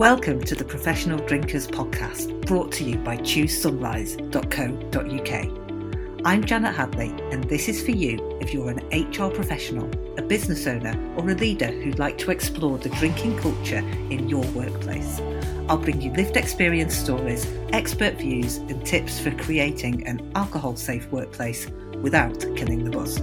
Welcome to the Professional Drinkers Podcast, brought to you by choosesunrise.co.uk. I'm Janet Hadley, and this is for you if you're an HR professional, a business owner, or a leader who'd like to explore the drinking culture in your workplace. I'll bring you lived experience stories, expert views, and tips for creating an alcohol safe workplace without killing the buzz.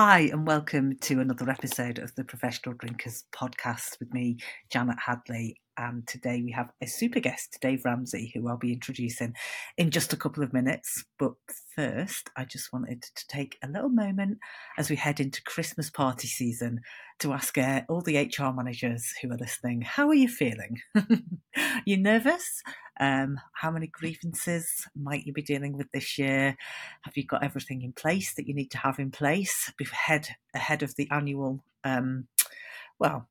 Hi, and welcome to another episode of the Professional Drinkers podcast with me, Janet Hadley. And today we have a super guest, Dave Ramsay, who I'll be introducing in just a couple of minutes. But first, I just wanted to take a little moment as we head into Christmas party season to ask uh, all the HR managers who are listening, how are you feeling? you nervous? Um, how many grievances might you be dealing with this year? Have you got everything in place that you need to have in place ahead ahead of the annual? Um, well,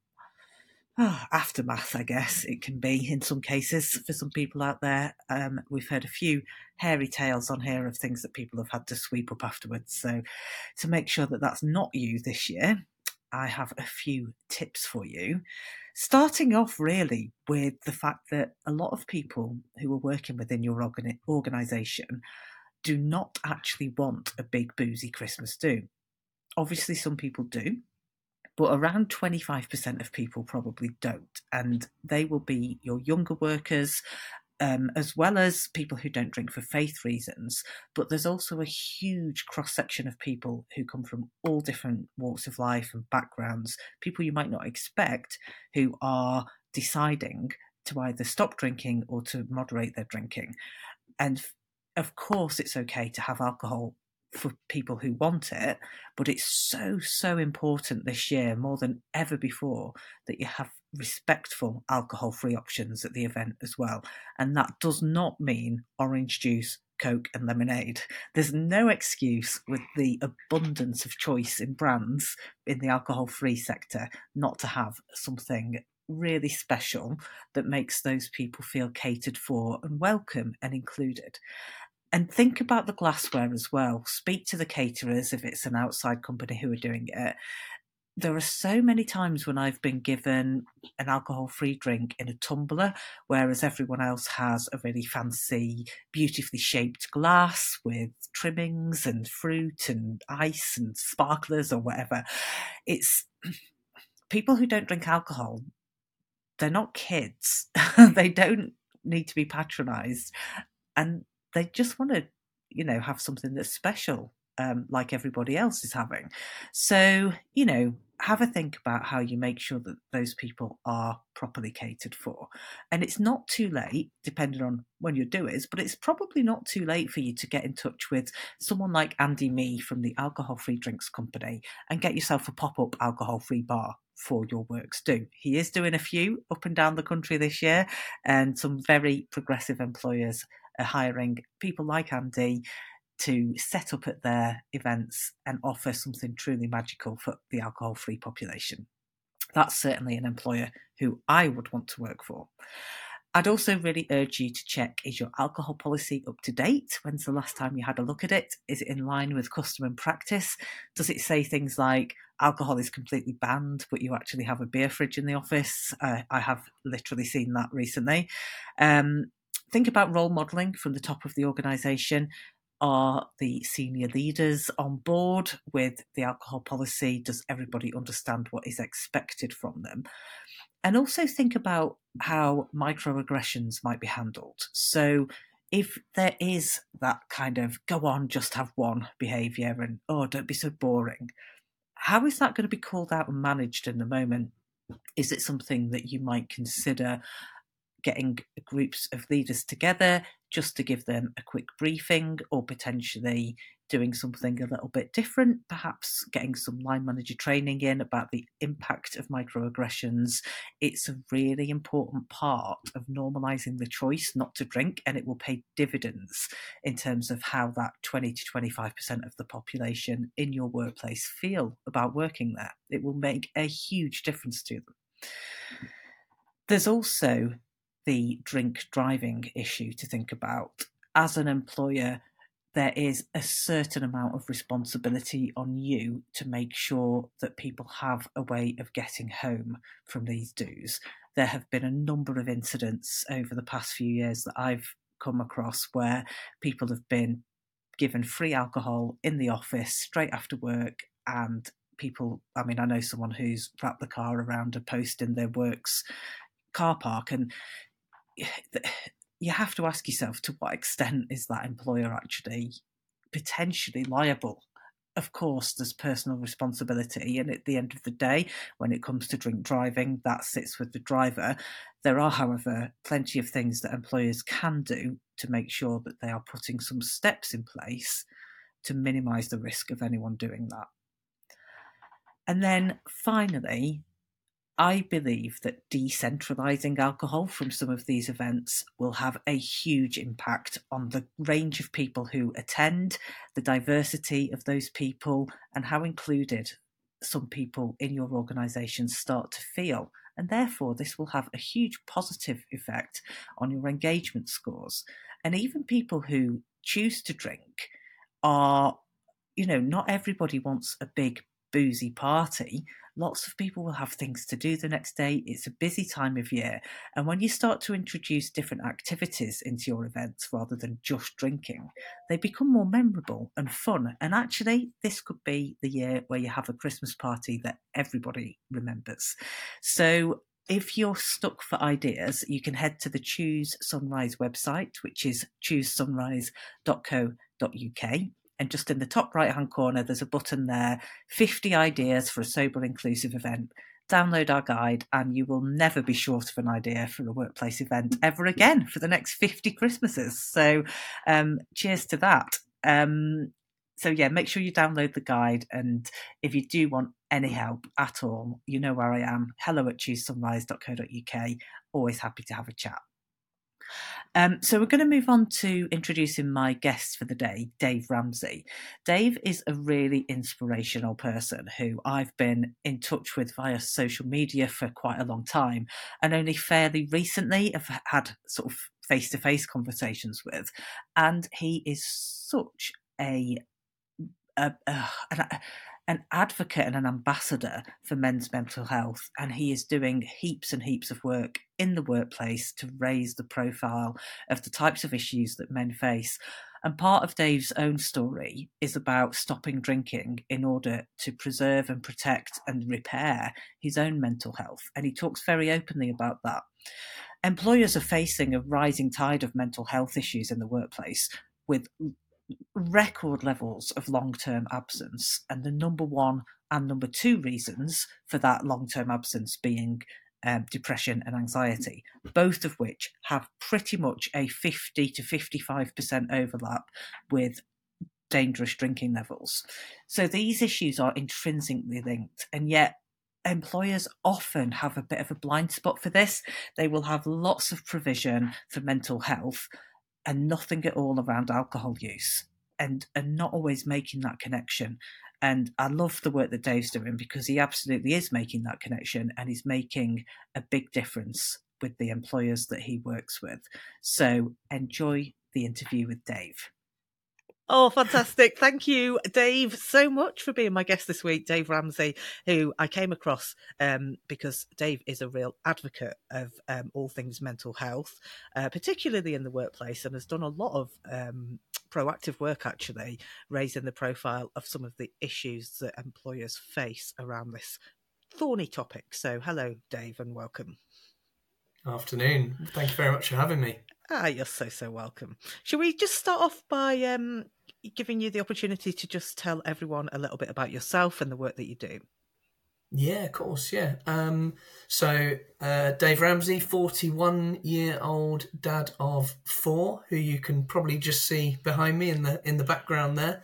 oh, aftermath, I guess it can be in some cases for some people out there. Um, we've heard a few hairy tales on here of things that people have had to sweep up afterwards. So, to make sure that that's not you this year, I have a few tips for you. Starting off really with the fact that a lot of people who are working within your organ- organisation do not actually want a big boozy Christmas do. Obviously, some people do, but around 25% of people probably don't. And they will be your younger workers um, as well as people who don't drink for faith reasons. But there's also a huge cross section of people who come from all different walks of life and backgrounds, people you might not expect who are deciding to either stop drinking or to moderate their drinking. And of course, it's okay to have alcohol for people who want it, but it's so, so important this year more than ever before that you have respectful alcohol free options at the event as well. And that does not mean orange juice, Coke, and lemonade. There's no excuse with the abundance of choice in brands in the alcohol free sector not to have something really special that makes those people feel catered for and welcome and included. And think about the glassware as well. Speak to the caterers if it's an outside company who are doing it there are so many times when I've been given an alcohol free drink in a tumbler, whereas everyone else has a really fancy, beautifully shaped glass with trimmings and fruit and ice and sparklers or whatever. It's people who don't drink alcohol, they're not kids. they don't need to be patronized. And they just want to, you know, have something that's special. Um, like everybody else is having. So, you know, have a think about how you make sure that those people are properly catered for. And it's not too late, depending on when your do is, but it's probably not too late for you to get in touch with someone like Andy Mee from the Alcohol Free Drinks Company and get yourself a pop up alcohol free bar for your works do. He is doing a few up and down the country this year, and some very progressive employers are hiring people like Andy to set up at their events and offer something truly magical for the alcohol free population. That's certainly an employer who I would want to work for. I'd also really urge you to check is your alcohol policy up to date? When's the last time you had a look at it? Is it in line with custom and practice? Does it say things like alcohol is completely banned, but you actually have a beer fridge in the office? Uh, I have literally seen that recently. Um, think about role modelling from the top of the organisation. Are the senior leaders on board with the alcohol policy? Does everybody understand what is expected from them? And also think about how microaggressions might be handled. So, if there is that kind of go on, just have one behaviour and oh, don't be so boring, how is that going to be called out and managed in the moment? Is it something that you might consider getting groups of leaders together just to give them a quick briefing or potentially doing something a little bit different, perhaps getting some line manager training in about the impact of microaggressions. It's a really important part of normalizing the choice not to drink, and it will pay dividends in terms of how that 20 to 25% of the population in your workplace feel about working there. It will make a huge difference to them. There's also the drink driving issue to think about. As an employer, there is a certain amount of responsibility on you to make sure that people have a way of getting home from these do's. there have been a number of incidents over the past few years that I've come across where people have been given free alcohol in the office straight after work and people i mean i know someone who's wrapped the car around a post in their works car park and you have to ask yourself to what extent is that employer actually potentially liable of course, there's personal responsibility, and at the end of the day, when it comes to drink driving, that sits with the driver. There are, however, plenty of things that employers can do to make sure that they are putting some steps in place to minimise the risk of anyone doing that. And then finally, I believe that decentralizing alcohol from some of these events will have a huge impact on the range of people who attend, the diversity of those people, and how included some people in your organisation start to feel. And therefore, this will have a huge positive effect on your engagement scores. And even people who choose to drink are, you know, not everybody wants a big boozy party lots of people will have things to do the next day. It's a busy time of year. And when you start to introduce different activities into your events rather than just drinking, they become more memorable and fun. And actually, this could be the year where you have a Christmas party that everybody remembers. So if you're stuck for ideas, you can head to the Choose Sunrise website, which is choosesunrise.co.uk. And just in the top right hand corner, there's a button there 50 ideas for a sober inclusive event. Download our guide, and you will never be short of an idea for a workplace event ever again for the next 50 Christmases. So, um, cheers to that. Um, so, yeah, make sure you download the guide. And if you do want any help at all, you know where I am hello at choosesunrise.co.uk. Always happy to have a chat. Um, so we're going to move on to introducing my guest for the day, Dave Ramsay. Dave is a really inspirational person who I've been in touch with via social media for quite a long time, and only fairly recently have had sort of face-to-face conversations with. And he is such a, a, a, a an advocate and an ambassador for men's mental health, and he is doing heaps and heaps of work in the workplace to raise the profile of the types of issues that men face. And part of Dave's own story is about stopping drinking in order to preserve and protect and repair his own mental health. And he talks very openly about that. Employers are facing a rising tide of mental health issues in the workplace with record levels of long term absence, and the number one and number two reasons for that long term absence being um, depression and anxiety, both of which have pretty much a 50 to 55% overlap with dangerous drinking levels. So these issues are intrinsically linked, and yet employers often have a bit of a blind spot for this. They will have lots of provision for mental health, and nothing at all around alcohol use and and not always making that connection and I love the work that Dave's doing because he absolutely is making that connection and he's making a big difference with the employers that he works with. So enjoy the interview with Dave. Oh, fantastic. Thank you, Dave, so much for being my guest this week. Dave Ramsay, who I came across um, because Dave is a real advocate of um, all things mental health, uh, particularly in the workplace, and has done a lot of um, proactive work actually, raising the profile of some of the issues that employers face around this thorny topic. So, hello, Dave, and welcome. Afternoon. Thank you very much for having me. Ah, you're so so welcome. Shall we just start off by um, giving you the opportunity to just tell everyone a little bit about yourself and the work that you do? Yeah, of course. Yeah. Um, so, uh, Dave Ramsay, 41 year old dad of four, who you can probably just see behind me in the in the background there.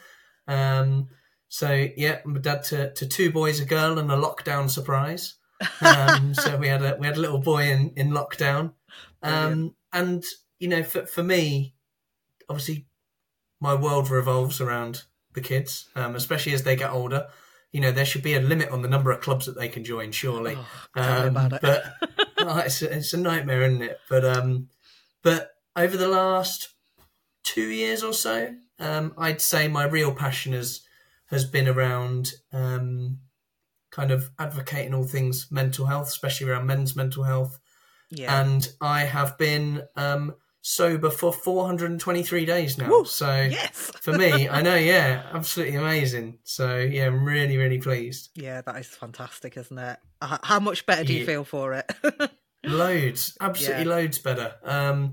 Um, so, yeah, I'm a dad to, to two boys, a girl, and a lockdown surprise. Um, so we had a we had a little boy in in lockdown, um, and you know, for for me, obviously, my world revolves around the kids, um, especially as they get older. You know, there should be a limit on the number of clubs that they can join. Surely, oh, um, but oh, it's a, it's a nightmare, isn't it? But um, but over the last two years or so, um, I'd say my real passion has has been around um, kind of advocating all things mental health, especially around men's mental health, yeah. and I have been um, sober for 423 days now. Woo, so yes. for me, I know, yeah, absolutely amazing. So yeah, I'm really, really pleased. Yeah, that is fantastic, isn't it? How much better do you yeah. feel for it? loads, absolutely yeah. loads better. Um,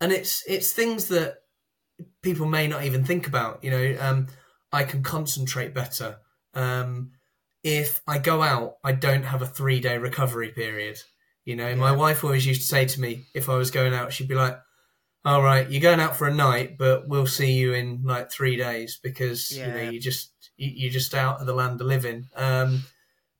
and it's it's things that people may not even think about. You know, um, I can concentrate better. Um, if I go out, I don't have a three day recovery period. You know, yeah. my wife always used to say to me, if I was going out, she'd be like, "All right, you're going out for a night, but we'll see you in like three days because yeah. you know you just you, are just out of the land of living." Um,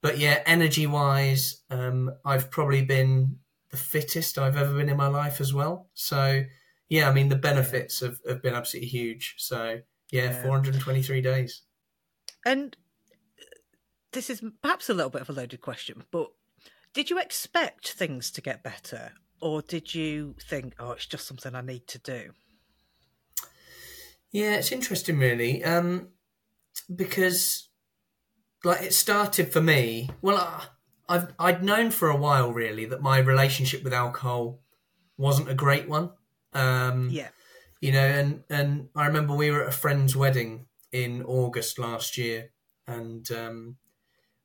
but yeah, energy wise, um, I've probably been the fittest I've ever been in my life as well. So yeah, I mean the benefits have, have been absolutely huge. So yeah, yeah. 423 days. And this is perhaps a little bit of a loaded question, but did you expect things to get better, or did you think, oh, it's just something I need to do? Yeah, it's interesting, really, um, because like it started for me. Well, I, I've I'd known for a while, really, that my relationship with alcohol wasn't a great one. Um, yeah, you know, and and I remember we were at a friend's wedding in August last year, and um,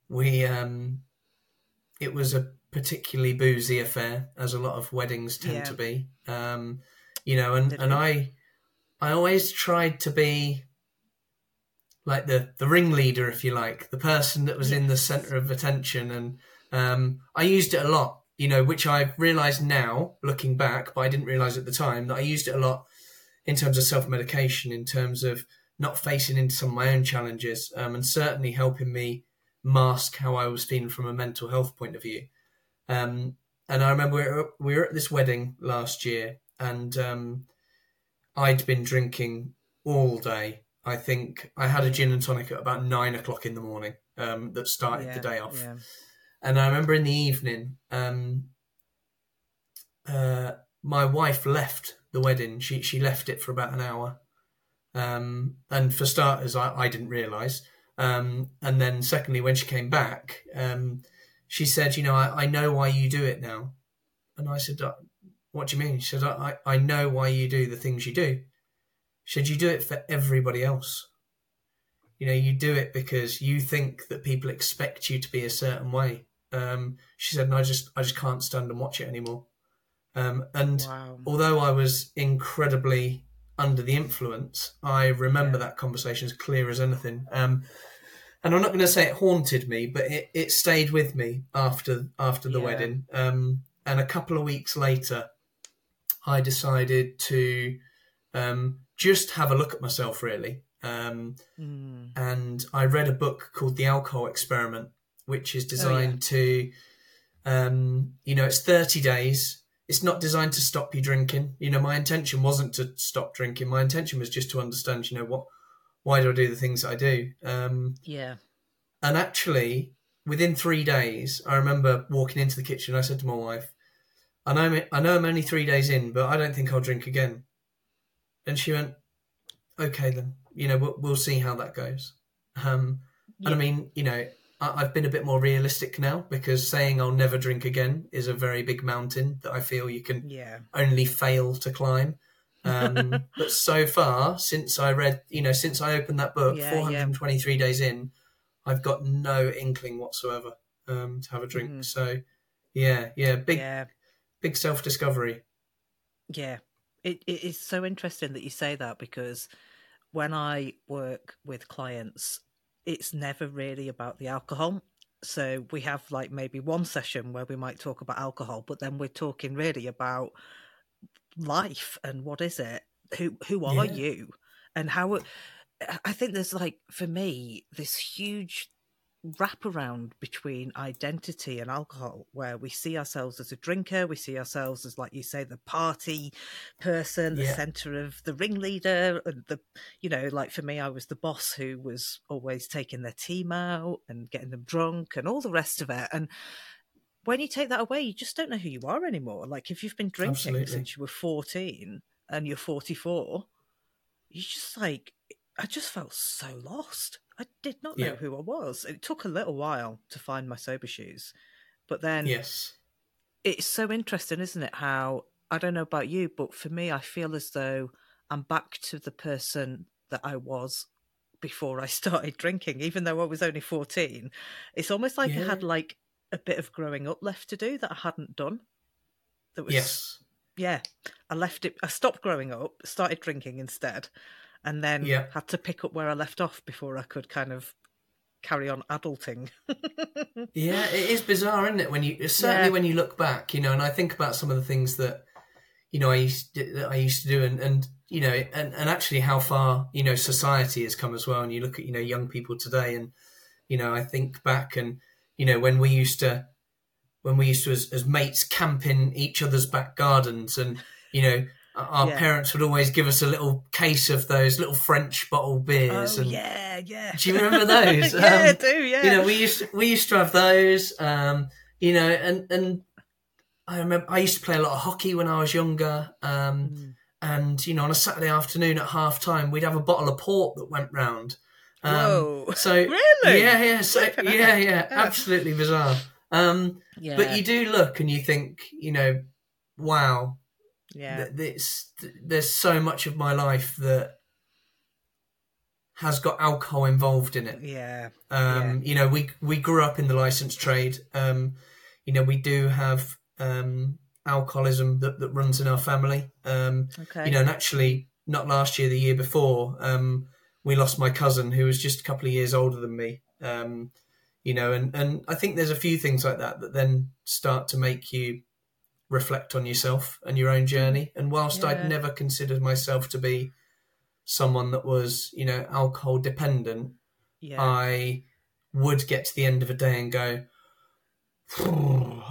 we um, it was a particularly boozy affair, as a lot of weddings tend yeah. to be. Um, you know, and, and I I always tried to be like the the ringleader, if you like, the person that was yes. in the center of attention, and um, I used it a lot. You know, which I've realised now, looking back, but I didn't realise at the time that I used it a lot in terms of self medication, in terms of not facing into some of my own challenges, um, and certainly helping me mask how I was feeling from a mental health point of view. Um, and I remember we were, we were, at this wedding last year, and um, I'd been drinking all day. I think I had a gin and tonic at about nine o'clock in the morning um, that started yeah, the day off. Yeah. And I remember in the evening, um, uh, my wife left the wedding. She she left it for about an hour. Um, and for starters, I, I didn't realise. Um, and then secondly, when she came back, um, she said, "You know, I, I, know why you do it now." And I said, uh, "What do you mean?" She said, I, "I know why you do the things you do." She said, "You do it for everybody else. You know, you do it because you think that people expect you to be a certain way." Um, she said, "And I just, I just can't stand and watch it anymore." Um, and wow. although I was incredibly under the influence, I remember yeah. that conversation as clear as anything. Um, and I'm not going to say it haunted me, but it, it stayed with me after after the yeah. wedding. Um, and a couple of weeks later, I decided to um, just have a look at myself, really. Um, mm. And I read a book called The Alcohol Experiment, which is designed oh, yeah. to, um, you know, it's 30 days it's not designed to stop you drinking. You know, my intention wasn't to stop drinking. My intention was just to understand, you know, what, why do I do the things that I do? Um, yeah. And actually, within three days, I remember walking into the kitchen. I said to my wife, "I know, I know, I'm only three days in, but I don't think I'll drink again." And she went, "Okay, then. You know, we'll, we'll see how that goes." Um, yeah. And I mean, you know, I've been a bit more realistic now because saying I'll never drink again is a very big mountain that I feel you can yeah. only fail to climb. Um, but so far, since I read, you know, since I opened that book, yeah, 423 yeah. days in, I've got no inkling whatsoever um, to have a drink. Mm. So, yeah, yeah, big, big self discovery. Yeah, it, it is so interesting that you say that because when I work with clients it's never really about the alcohol. So we have like maybe one session where we might talk about alcohol, but then we're talking really about life and what is it? Who who are yeah. you? And how I think there's like for me this huge wraparound between identity and alcohol where we see ourselves as a drinker we see ourselves as like you say the party person the yeah. center of the ringleader and the you know like for me i was the boss who was always taking their team out and getting them drunk and all the rest of it and when you take that away you just don't know who you are anymore like if you've been drinking Absolutely. since you were 14 and you're 44 you just like i just felt so lost I did not know yeah. who I was. It took a little while to find my sober shoes, but then yes, it's so interesting, isn't it? How I don't know about you, but for me, I feel as though I'm back to the person that I was before I started drinking, even though I was only 14. It's almost like yeah. I had like a bit of growing up left to do that I hadn't done. That was, yes. Yeah. I left it, I stopped growing up, started drinking instead, and then yeah. had to pick up where I left off before I could kind of carry on adulting. yeah, it is bizarre, isn't it? When you certainly yeah. when you look back, you know, and I think about some of the things that you know I used to, I used to do, and and you know, and and actually how far you know society has come as well. And you look at you know young people today, and you know, I think back and you know when we used to when we used to as, as mates camp in each other's back gardens, and you know our yeah. parents would always give us a little case of those little French bottle beers. Oh, and yeah, yeah. Do you remember those? yeah, um, I do. Yeah. You know, we used to, we used to have those. Um, you know, and and I remember I used to play a lot of hockey when I was younger. Um, mm. And you know, on a Saturday afternoon at half time, we'd have a bottle of port that went round. Um, Whoa! So really, yeah, yeah, so, yeah, yeah, absolutely bizarre. Um, yeah. But you do look and you think, you know, wow, yeah, it's, there's so much of my life that has got alcohol involved in it. Yeah. Um, yeah. You know, we we grew up in the licensed trade. Um, you know, we do have um, alcoholism that, that runs in our family. Um, okay. You know, and actually, not last year, the year before, um, we lost my cousin who was just a couple of years older than me. Um, you know, and, and I think there's a few things like that that then start to make you reflect on yourself and your own journey. And whilst yeah. I'd never considered myself to be someone that was, you know, alcohol dependent, yeah. I would get to the end of a day and go,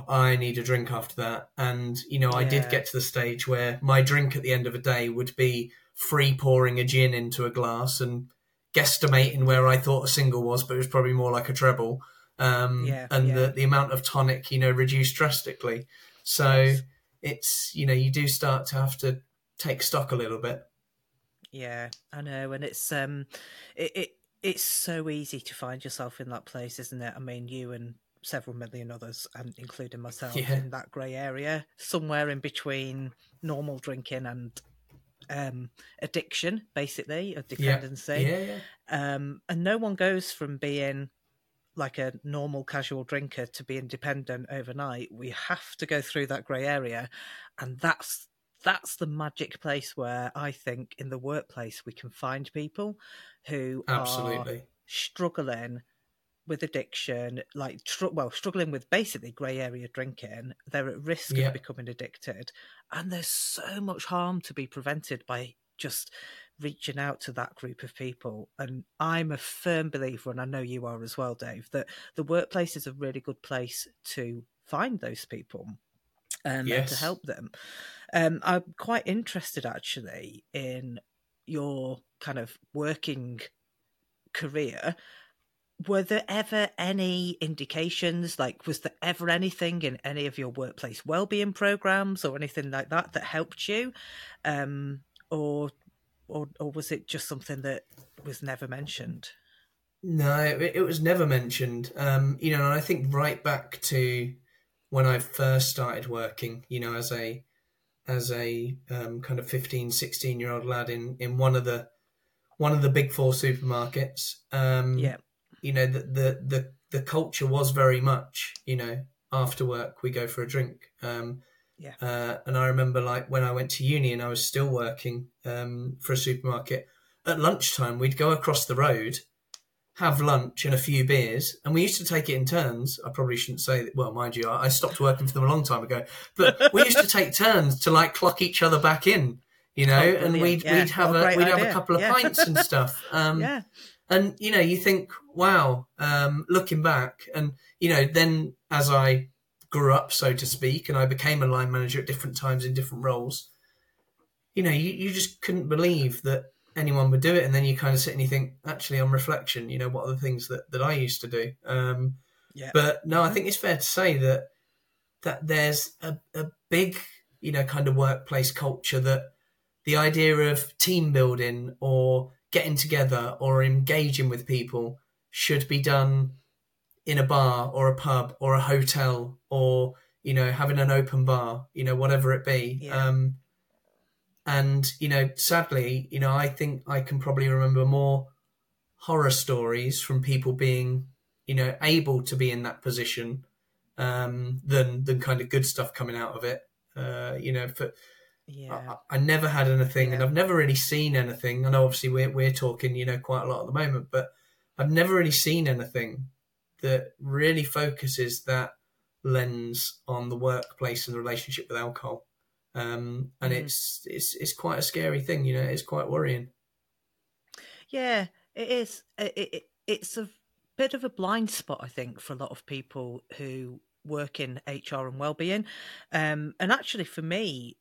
I need a drink after that. And, you know, I yeah. did get to the stage where my drink at the end of a day would be free pouring a gin into a glass and guesstimating where I thought a single was, but it was probably more like a treble. Um, yeah, and yeah. The, the amount of tonic, you know, reduced drastically. So yes. it's you know you do start to have to take stock a little bit. Yeah, I know, and it's um, it, it it's so easy to find yourself in that place, isn't it? I mean, you and several million others, and including myself, yeah. in that grey area, somewhere in between normal drinking and um, addiction, basically, a dependency. Yeah. Yeah, yeah. Um, and no one goes from being like a normal casual drinker to be independent overnight we have to go through that grey area and that's that's the magic place where i think in the workplace we can find people who absolutely are struggling with addiction like tr- well struggling with basically grey area drinking they're at risk yeah. of becoming addicted and there's so much harm to be prevented by just reaching out to that group of people. And I'm a firm believer, and I know you are as well, Dave, that the workplace is a really good place to find those people um, yes. and to help them. Um, I'm quite interested actually in your kind of working career. Were there ever any indications, like, was there ever anything in any of your workplace well-being programs or anything like that that helped you? Um, or or or was it just something that was never mentioned? No, it, it was never mentioned. Um, you know, and I think right back to when I first started working, you know, as a as a um, kind of 15, 16 year old lad in, in one of the one of the big four supermarkets. Um, yeah, you know, the, the the the culture was very much, you know, after work we go for a drink. Um, yeah. Uh, and I remember like when I went to uni and I was still working um, for a supermarket, at lunchtime we'd go across the road, have lunch and a few beers, and we used to take it in turns. I probably shouldn't say that. Well, mind you, I stopped working for them a long time ago, but we used to take turns to like clock each other back in, you know, oh, and we'd yeah. we'd have a, a we'd idea. have a couple of yeah. pints and stuff. Um, yeah. And you know, you think, wow, um, looking back, and you know, then as I grew up, so to speak, and I became a line manager at different times in different roles, you know, you, you just couldn't believe that anyone would do it. And then you kind of sit and you think, actually, on reflection, you know, what are the things that, that I used to do? Um, yeah. But no, I think it's fair to say that that there's a, a big, you know, kind of workplace culture that the idea of team building or getting together or engaging with people should be done in a bar or a pub or a hotel or you know, having an open bar, you know, whatever it be. Yeah. Um, and you know, sadly, you know, I think I can probably remember more horror stories from people being, you know, able to be in that position um, than than kind of good stuff coming out of it. Uh, you know, for Yeah. I, I never had anything, and I've never really seen anything. I know obviously we're we're talking, you know, quite a lot at the moment, but I've never really seen anything that really focuses that lens on the workplace and the relationship with alcohol. Um, and Mhm. it's it's it's quite a scary thing, you know. It's quite worrying. Yeah, it is. It, it, it's a bit of a blind spot, I think, for a lot of people who work in HR and well-being. Um, and actually, for me,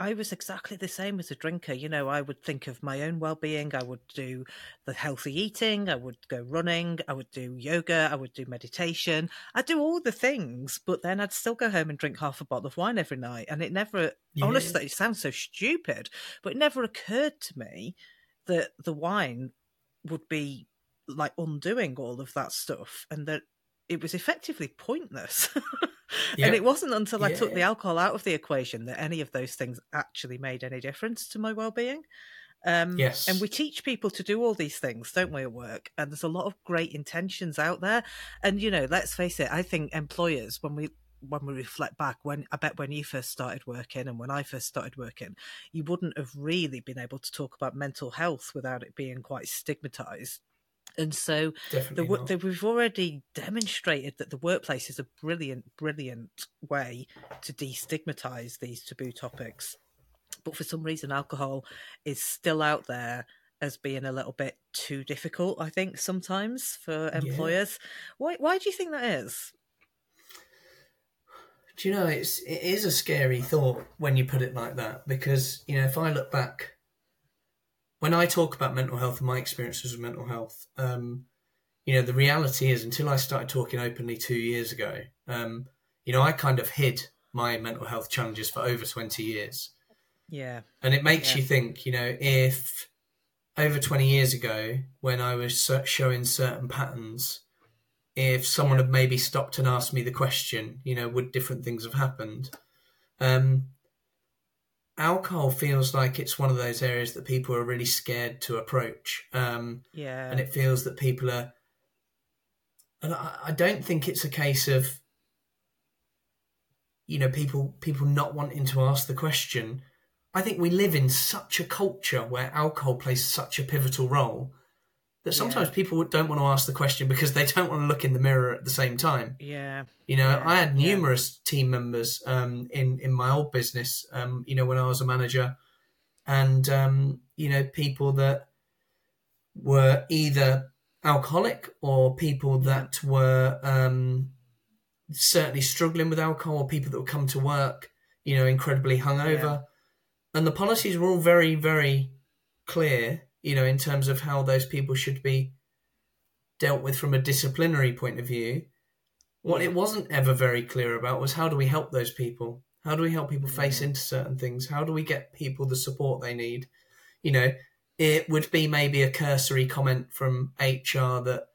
I was exactly the same as a drinker. You know, I would think of my own well-being. I would do the healthy eating. I would go running. I would do yoga. I would do meditation. I'd do all the things, but then I'd still go home and drink half a bottle of wine every night. And it never, Yeah. honestly, it sounds so stupid, but it never occurred to me that the wine would be like undoing all of that stuff and that it was effectively pointless. And it wasn't until I took the alcohol out of the equation that any of those things actually made any difference to my well-being. Um, Yes. And we teach people to do all these things, don't we, at work? And there's a lot of great intentions out there. And you know, let's face it, I think employers, when we when we reflect back, when I bet when you first started working and when I first started working, you wouldn't have really been able to talk about mental health without it being quite stigmatized. And so the, Definitely wo- not. the, we've already demonstrated that the workplace is a brilliant, brilliant way to destigmatize these taboo topics. But for some reason, alcohol is still out there as being a little bit too difficult, I think, sometimes for employers. Why, why do you think that is? Do you know it's it is a scary thought when you put it like that because you know if I look back when I talk about mental health and my experiences with mental health, um, you know the reality is until I started talking openly two years ago, um, you know I kind of hid my mental health challenges for over twenty years, Yeah. and it makes Yeah. you think you know if over 20 years ago when I was showing certain patterns if someone Yeah. had maybe stopped and asked me the question, you know, would different things have happened? Um, alcohol feels like it's one of those areas that people are really scared to approach, um, Yeah. and it feels that people are. And I, I don't think it's a case of, you know, people people not wanting to ask the question. I think we live in such a culture where alcohol plays such a pivotal role that sometimes Yeah. people don't want to ask the question because they don't want to look in the mirror at the same time. yeah. You know, Yeah, I had yeah. numerous team members um, in in my old business. Um, you know, when I was a manager, and um, you know, people that were either alcoholic or people that were um, certainly struggling with alcohol, or people that would come to work, you know, incredibly hungover. Yeah. And the policies were all very, very clear, you know, in terms of how those people should be dealt with from a disciplinary point of view. What it wasn't ever very clear about was how do we help those people? How do we help people face Mm. into certain things? How do we get people the support they need? You know, it would be maybe a cursory comment from HR that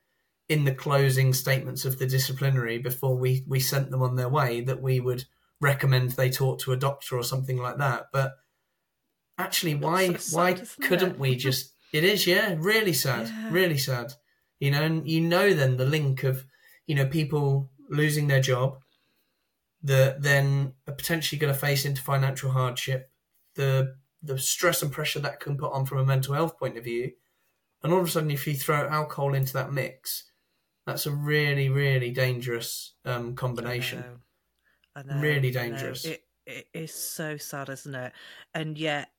in the closing statements of the disciplinary before we, we sent them on their way that we would recommend they talk to a doctor or something like that. But actually, why so sad, why couldn't we just? It is, yeah, really sad, Yeah. really sad. You know, and you know then the link of you know people losing their job, that then are potentially going to face into financial hardship, the the stress and pressure that can put on from a mental health point of view, and all of a sudden, if you throw alcohol into that mix, that's a really, really dangerous um, combination. I know. I know, Really I know. dangerous. It it is so sad, isn't it? And yet,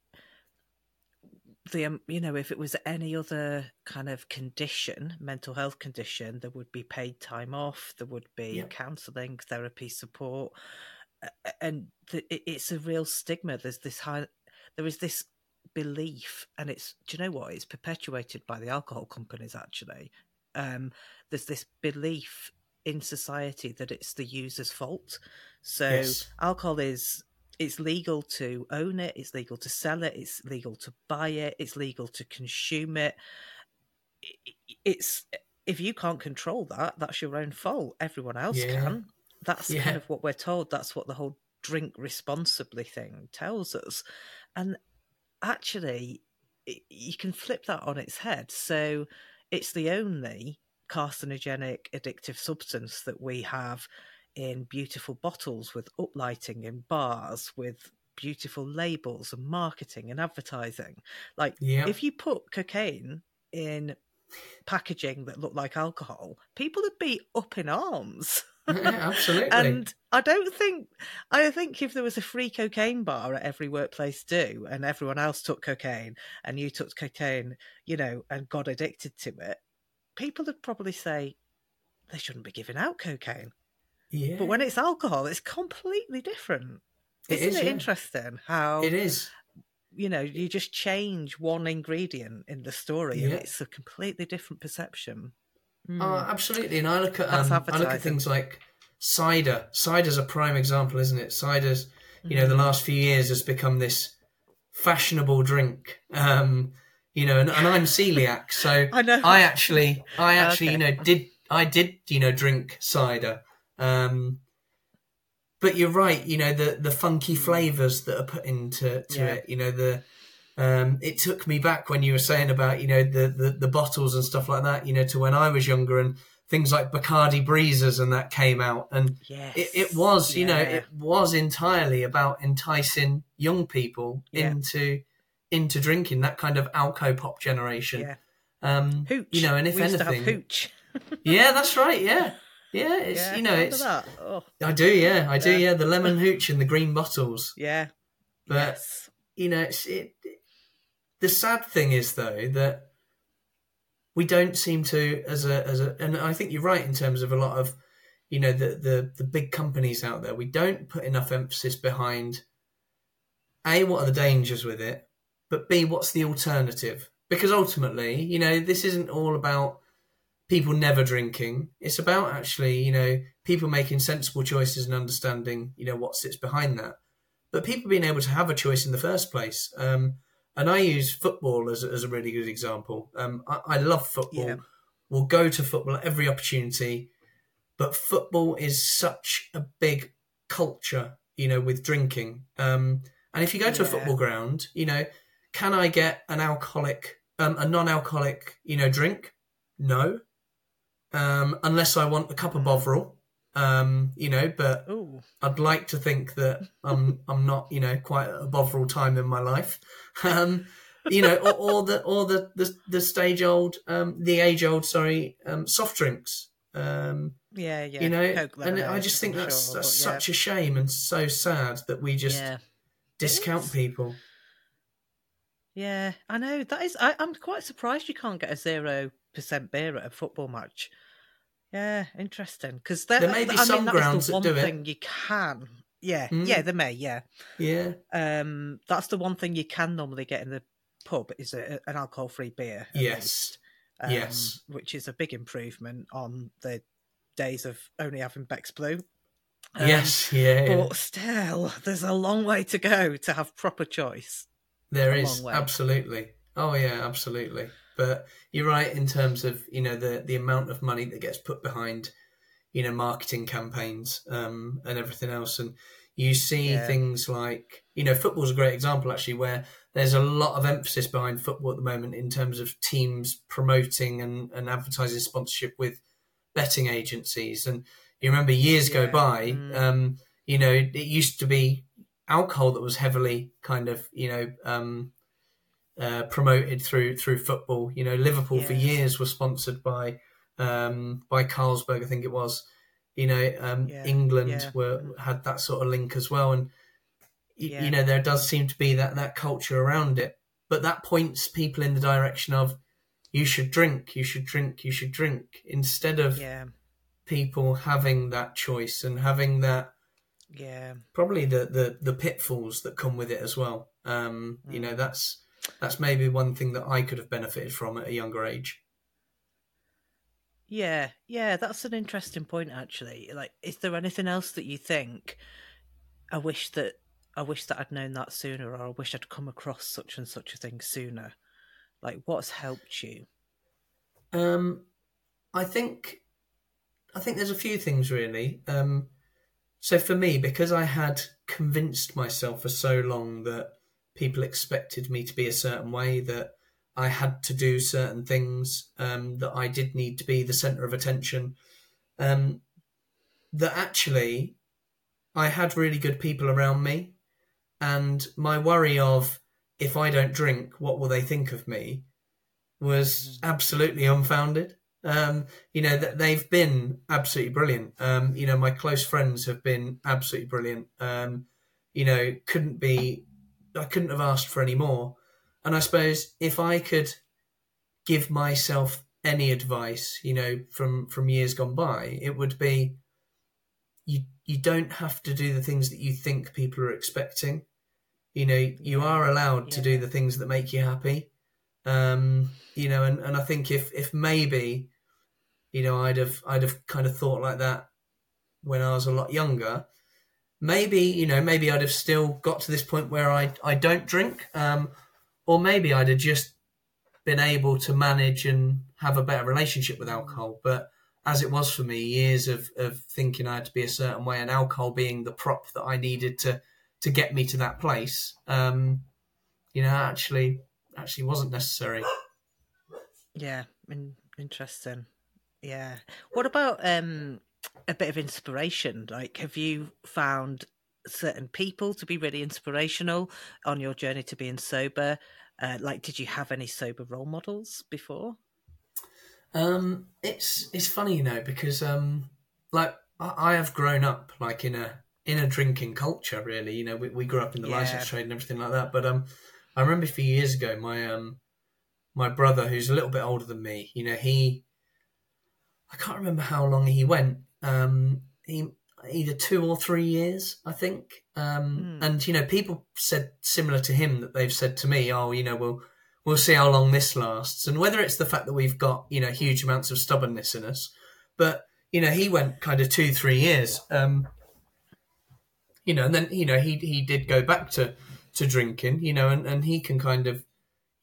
the um, you know, if it was any other kind of condition, mental health condition, there would be paid time off. There would be Yeah. counselling, therapy support, and the, it's a real stigma. There's this high, there is this belief, and it's do you know what? It's perpetuated by the alcohol companies. Actually, um, there's this belief in society that it's the user's fault. So Yes. alcohol is it's legal to own it, it's legal to sell it, it's legal to buy it, it's legal to consume it. It's if you can't control that, that's your own fault. Everyone else Yeah. can. That's Yeah. kind of what we're told. That's what the whole drink responsibly thing tells us. And actually, you can flip that on its head. So it's the only carcinogenic addictive substance that we have in beautiful bottles with uplighting in bars with beautiful labels and marketing and advertising. Like Yeah. if you put cocaine in packaging that looked like alcohol, people would be up in arms. Yeah, absolutely. and I don't think I think if there was a free cocaine bar at every workplace do and everyone else took cocaine and you took cocaine, you know, and got addicted to it, people would probably say they shouldn't be giving out cocaine. Yeah. But when it's alcohol, it's completely different. It Isn't is, it yeah. interesting how it is. you know you just change one ingredient in the story and it's a completely different perception. Oh, Mm. absolutely. And I look at um, I look at things like cider. Cider's a prime example, isn't it? Cider's you know Mm. the last few years has become this fashionable drink. Um, you know, and, and I'm celiac, so I know. I actually I actually you know did I did you know drink cider. Um, but you're right. You know the the funky flavors that are put into to. Yeah. it. You know the um, it took me back when you were saying about you know the, the the bottles and stuff like that. You know to when I was younger and things like Bacardi Breezers and that came out and yes. it, it was you know it was entirely about enticing young people Yeah. into into drinking that kind of alco pop generation. Um, Hooch. you know, and if we anything, hooch. yeah, that's right. Yeah, yeah. It's yeah, you know, it's? Oh, I do. Yeah, I do. Yeah. Yeah, the lemon hooch and the green bottles. yeah. But- yes. You know, it's it. The sad thing is though that we don't seem to, as a as a, and I think you're right in terms of a lot of, you know, the the the big companies out there. We don't put enough emphasis behind. A, what are the dangers with it? But B, what's the alternative? Because ultimately, you know, this isn't all about people never drinking. It's about actually, you know, people making sensible choices and understanding, you know, what sits behind that. But people being able to have a choice in the first place. Um, and I use football as, as a really good example. Um, I, I love football. Yeah. We'll go to football at every opportunity. But football is such a big culture, you know, with drinking. Um, and if you go to a football ground, you know, can I get an alcoholic, um, a non-alcoholic, you know, drink? No, um, unless I want a cup of Bovril, um, you know. But Ooh. I'd like to think that I'm I'm not, you know, quite at a Bovril time in my life, um, you know, or, or the or the the, the stage old, um, the age old, sorry, um, soft drinks. Um, Yeah, yeah. you know, Coke and I just think that's sure, that's yeah. such a shame and so sad that we just yeah. discount people. Yeah, I know that is. I, I'm quite surprised you can't get a zero percent beer at a football match. Yeah, interesting. Because There may be I mean, some is grounds the that one do it. thing you can. Yeah, Mm. yeah, they may. Yeah, Yeah, um, that's the one thing you can normally get in the pub is a, an alcohol-free beer. Yes. least, um, Yes. which is a big improvement on the days of only having Beck's Blue. Um, yes, yeah, yeah. but still, there's a long way to go to have proper choice. There is absolutely. Oh yeah, absolutely. But you're right in terms of you know the the amount of money that gets put behind you know marketing campaigns um, and everything else, and you see Yeah. things like you know football's a great example actually where there's a lot of emphasis behind football at the moment in terms of teams promoting and, and advertising sponsorship with betting agencies and you remember years go by Mm. um, you know it used to be alcohol that was heavily kind of you know um, uh, promoted through through football. You know, Liverpool for years was sponsored by um, by Carlsberg, I think it was. You know, um, Yeah, England yeah. were had that sort of link as well, and y- Yeah. you know there does seem to be that that culture around it. But that points people in the direction of you should drink, you should drink, you should drink, instead of Yeah, people having that choice and having that yeah. probably the the the pitfalls that come with it as well. Um, You Mm. know, that's that's maybe one thing that I could have benefited from at a younger age. Yeah, yeah, that's an interesting point actually. Like is there anything else that you think I wish that I wish that I'd known that sooner or I wish I'd come across such and such a thing sooner? Like what's helped you? Um, I think I think there's a few things really. Um, so for me, because I had convinced myself for so long that people expected me to be a certain way, that I had to do certain things, um, that I did need to be the center of attention, um, that actually I had really good people around me. And my worry of if I don't drink, what will they think of me was mm-hmm. absolutely unfounded. Um, you know that they've been absolutely brilliant. Um, you know, my close friends have been absolutely brilliant. Um, you know, couldn't be, I couldn't have asked for any more. And I suppose if I could give myself any advice, you know, from from years gone by, it would be, you you don't have to do the things that you think people are expecting. You know, you are allowed yeah. to do the things that make you happy. Um, you know, and, and I think if if maybe you know, I'd have I'd have kind of thought like that when I was a lot younger. Maybe you know, maybe I'd have still got to this point where I I don't drink, um, or maybe I'd have just been able to manage and have a better relationship with alcohol. But as it was for me, years of, of thinking I had to be a certain way, and alcohol being the prop that I needed to to get me to that place, um, you know, actually actually wasn't necessary. Yeah, interesting. Yeah. What about um a bit of inspiration? Like, have you found certain people to be really inspirational on your journey to being sober? Uh, like, did you have any sober role models before? Um, it's it's funny, you know, because um, like I, I have grown up like in a in a drinking culture. Really, you know, we, we grew up in the yeah. license trade and everything like that. But um, I remember a few years ago, my um, my brother, who's a little bit older than me, you know, he I can't remember how long he went. Um, he either two or three years, I think. Um, mm. And you know, people said similar to him that they've said to me, "Oh, you know, we'll we'll see how long this lasts." And whether it's the fact that we've got you know huge amounts of stubbornness in us, but you know, he went kind of two, three years. Um, you know, and then you know he he did go back to to drinking. You know, and and he can kind of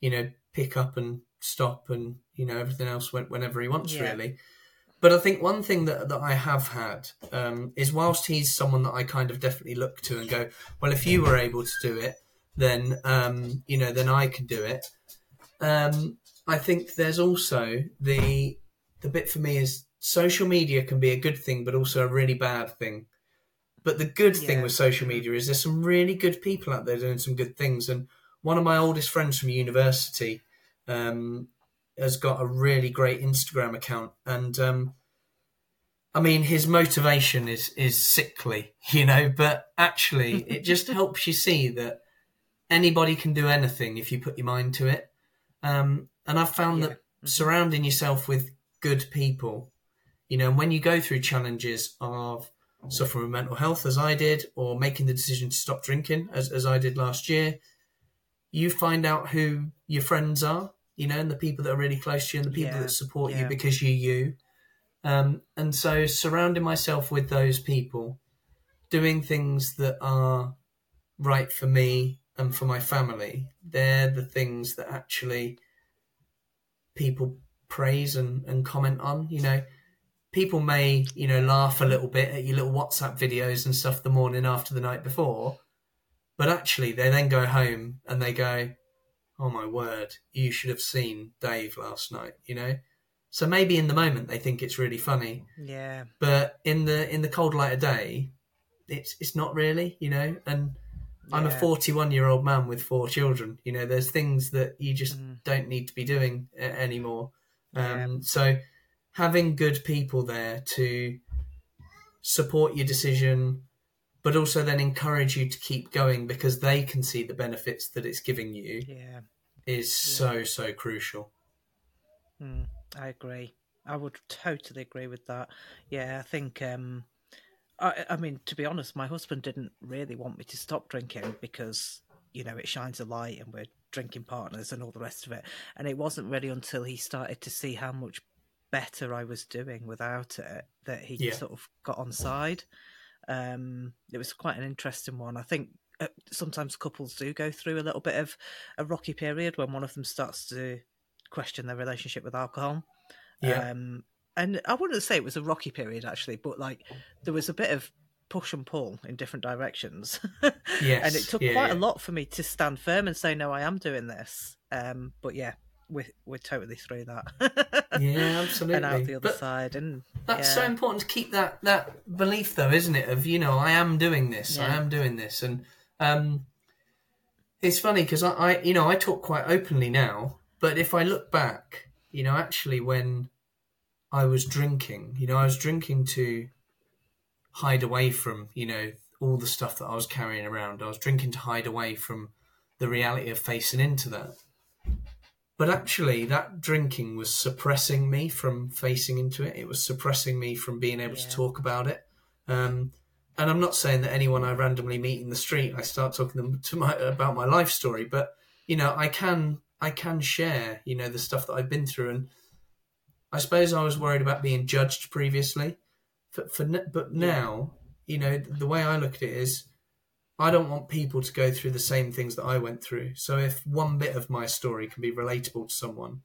you know pick up and stop and you know everything else went whenever he wants yeah. really but I think one thing that, that I have had um, is whilst he's someone that I kind of definitely look to and go, well, if you were able to do it, then um, you know, then I can do it. Um, I think there's also the the bit for me is social media can be a good thing, but also a really bad thing. But the good yeah. thing with social media is there's some really good people out there doing some good things. And one of my oldest friends from university, um, has got a really great Instagram account, and um, I mean his motivation is is sickly, you know. But actually, it just helps you see that anybody can do anything if you put your mind to it. Um, and I've found yeah. that mm-hmm. surrounding yourself with good people, you know, when you go through challenges of suffering with mental health, as I did, or making the decision to stop drinking, as as I did last year, you find out who your friends are you know, and the people that are really close to you and the people yeah, that support yeah. you because you're you. Um, and so surrounding myself with those people, doing things that are right for me and for my family, they're the things that actually people praise and, and comment on. You know, people may, you know, laugh a little bit at your little WhatsApp videos and stuff the morning after the night before, but actually they then go home and they go, oh my word, you should have seen Dave last night, you know? So maybe in the moment they think it's really funny. Yeah. But in the in the cold light of day, it's it's not really, you know, and yeah. I'm a 41 year old man with four children. You know, there's things that you just mm. don't need to be doing anymore. Yeah. Um, so having good people there to support your decision, but also then encourage you to keep going because they can see the benefits that it's giving you yeah. is yeah. so so crucial mm, i agree i would totally agree with that yeah i think um I, I mean to be honest my husband didn't really want me to stop drinking because you know it shines a light and we're drinking partners and all the rest of it and it wasn't really until he started to see how much better i was doing without it that he yeah. sort of got on side um, it was quite an interesting one. I think uh, sometimes couples do go through a little bit of a rocky period when one of them starts to question their relationship with alcohol. Yeah. Um, and I wouldn't say it was a rocky period actually, but like there was a bit of push and pull in different directions. Yes, and it took yeah, quite yeah. a lot for me to stand firm and say, no, I am doing this. Um, but yeah, we're, we're totally through that. Yeah, absolutely. and out the other But side. And That's yeah. so important to keep that that belief, though, isn't it? Of you know, I am doing this, I am doing this, and um, it's funny because I, I, you know, I talk quite openly now, but if I look back, you know, actually when I was drinking, you know, I was drinking to hide away from, you know, all the stuff that I was carrying around. I was drinking to hide away from the reality of facing into that. But actually, that drinking was suppressing me from facing into it. It was suppressing me from being able to talk about it. Um, and I'm not saying that anyone I randomly meet in the street, I start talking them to my about my life story. But you know, I can I can share you know the stuff that I've been through, and I suppose I was worried about being judged previously. For, for but now, you know, the way I look at it is, I don't want people to go through the same things that I went through. So if one bit of my story can be relatable to someone,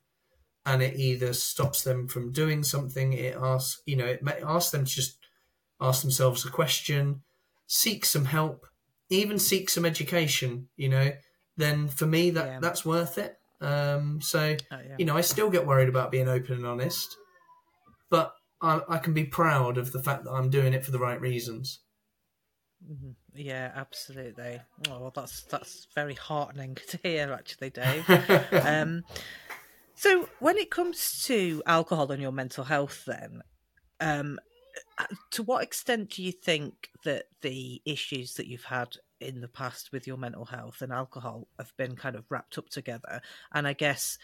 and it either stops them from doing something, it asks, you know, it may ask them to just ask themselves a question, seek some help, even seek some education, you know, then for me that Yeah. that's worth it. Um, so Oh, yeah. you know, I still get worried about being open and honest, but I, I can be proud of the fact that I'm doing it for the right reasons. Mhm. Yeah, absolutely. Oh, well, that's that's very heartening to hear, actually, Dave. um, so, when it comes to alcohol and your mental health, then, um, uh, to what extent do you think that the issues that you've had in the past with your mental health and alcohol have been kind of wrapped up together? And I guess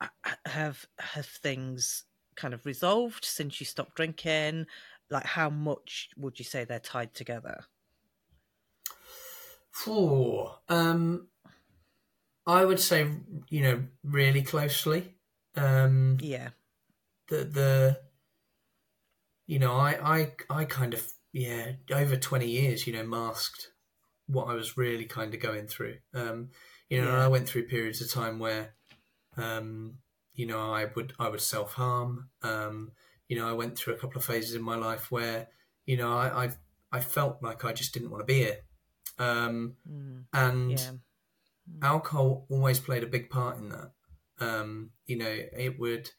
uh, have have things kind of resolved since you stopped drinking? Like, how much would you say they're tied together? Phew, um, I would say, you know, really closely. Um, Yeah, the the you know I I I kind of yeah over 20 years you know masked what I was really kind of going through um you know and Yeah. I went through periods of time where um you know I would I would self harm um you know I went through a couple of phases in my life where you know I I, I felt like I just didn't want to be here um Mm, and yeah, alcohol always played a big part in that. Um, you know, it would,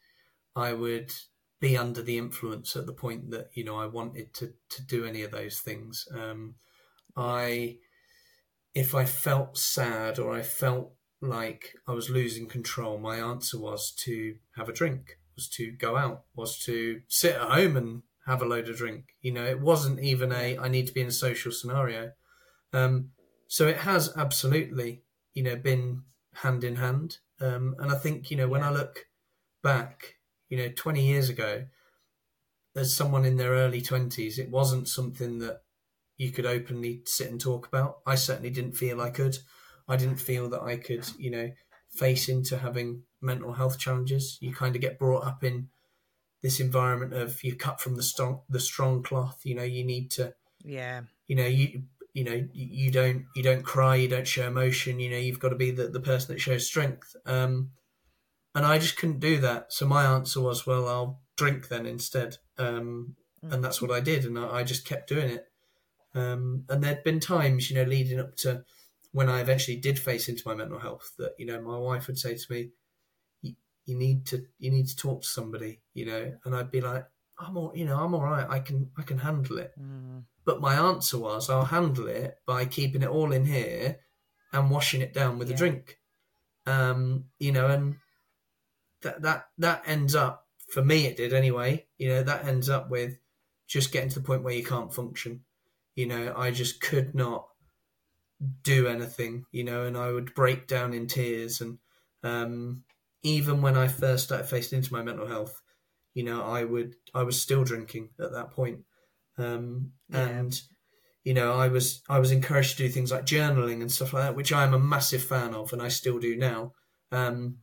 I would be under the influence at the point that you know I wanted to to do any of those things. Um, I, if I felt sad or I felt like I was losing control, my answer was to have a drink, was to go out, was to sit at home and have a load of drink. You know, it wasn't even a I need to be in a social scenario. Um, so it has absolutely, you know, been hand in hand. Um, and I think, you know, when I look back, you know, 20 years ago, as someone in their early 20s, it wasn't something that you could openly sit and talk about. I certainly didn't feel I could. I didn't feel that I could, you know, face into having mental health challenges. You kind of get brought up in this environment of you cut from the strong, the strong cloth. You know, you need to yeah, you know you you know you, don't you don't cry you don't show emotion you know you've got to be the, the person that shows strength. Um and i just couldn't do that. So my answer was well i'll drink then instead. Um and that's what i did and i, I just kept doing it. Um and there'd been times you know leading up to when i eventually did face into my mental health that you know my wife would say to me you, you need to you need to talk to somebody you know? And i'd be like i'm all you know i'm all right. I can i can handle it. Mm, but my answer was, I'll handle it by keeping it all in here and washing it down with a drink. Um, you know, and that that that ends up for me it did anyway. You know, that ends up with just getting to the point where you can't function. You know, I just could not do anything. You know, and I would break down in tears. And um, even when I first started facing into my mental health, you know, I would I was still drinking at that point. Um, Yeah. and you know, I was I was encouraged to do things like journaling and stuff like that, which I am a massive fan of, and I still do now. Um,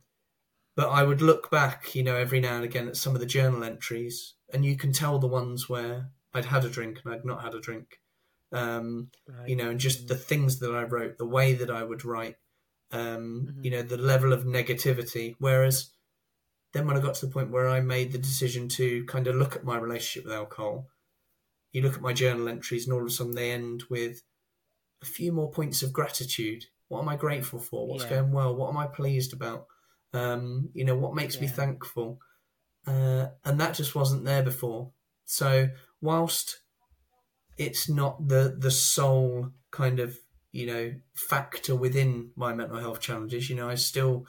but I would look back, you know, every now and again at some of the journal entries, and you can tell the ones where I'd had a drink and I'd not had a drink. Um, right. you know, and just the things that I wrote, the way that I would write, um, Mhm. you know, the level of negativity. Whereas then when I got to the point where I made the decision to kind of look at my relationship with alcohol, you look at my journal entries, and all of a sudden they end with a few more points of gratitude. What am I grateful for? What's Yeah. going well? What am I pleased about? Um, you know, what makes me thankful? Uh, and that just wasn't there before. So whilst it's not the the sole kind of you know factor within my mental health challenges, you know, I still